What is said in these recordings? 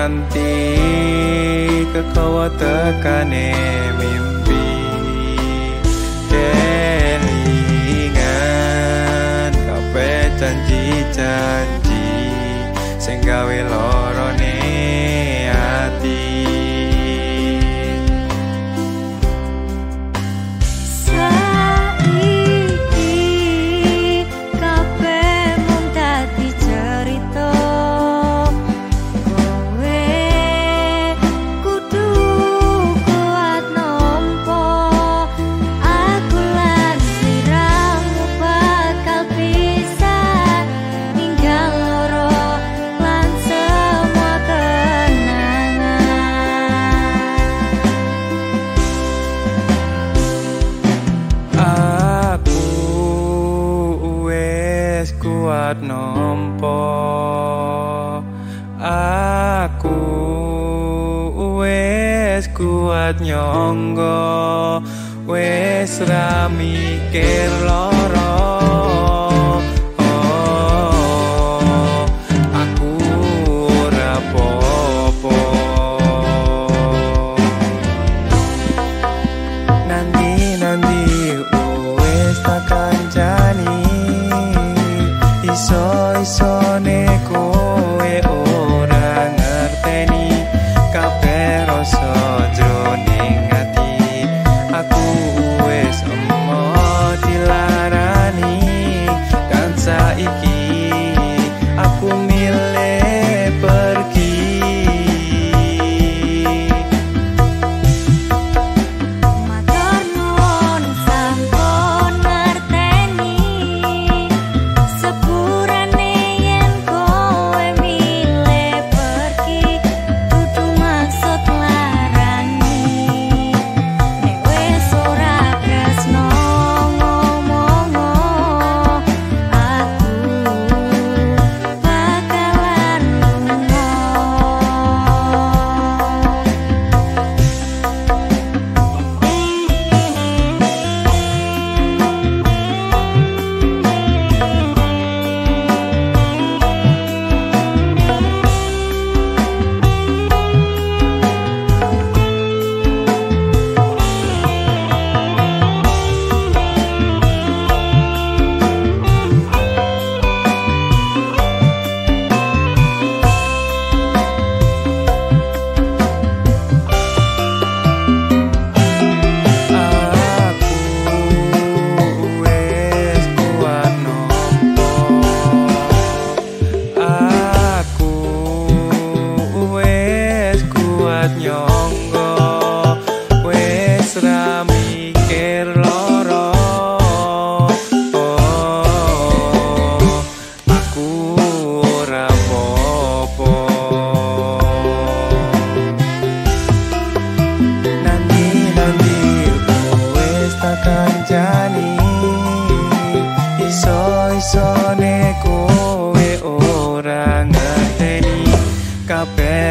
nganti kekawa tekane mimpi kelingan. Kabeh janji-janji sing gawe nompo aku wes kuat nyonggo wes ra mikir kabeh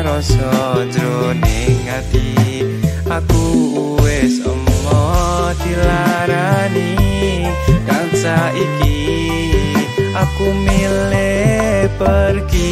rasa jroning ati. Aku wis emo dilarani. Kan saiki aku milih pergi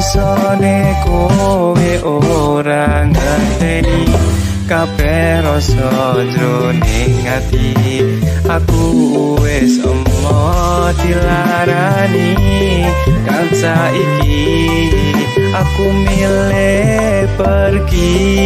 isone kowe ora ngerteni kabeh rasa jroning ati. Aku wis ama dilarani kanca iki aku milih pergi.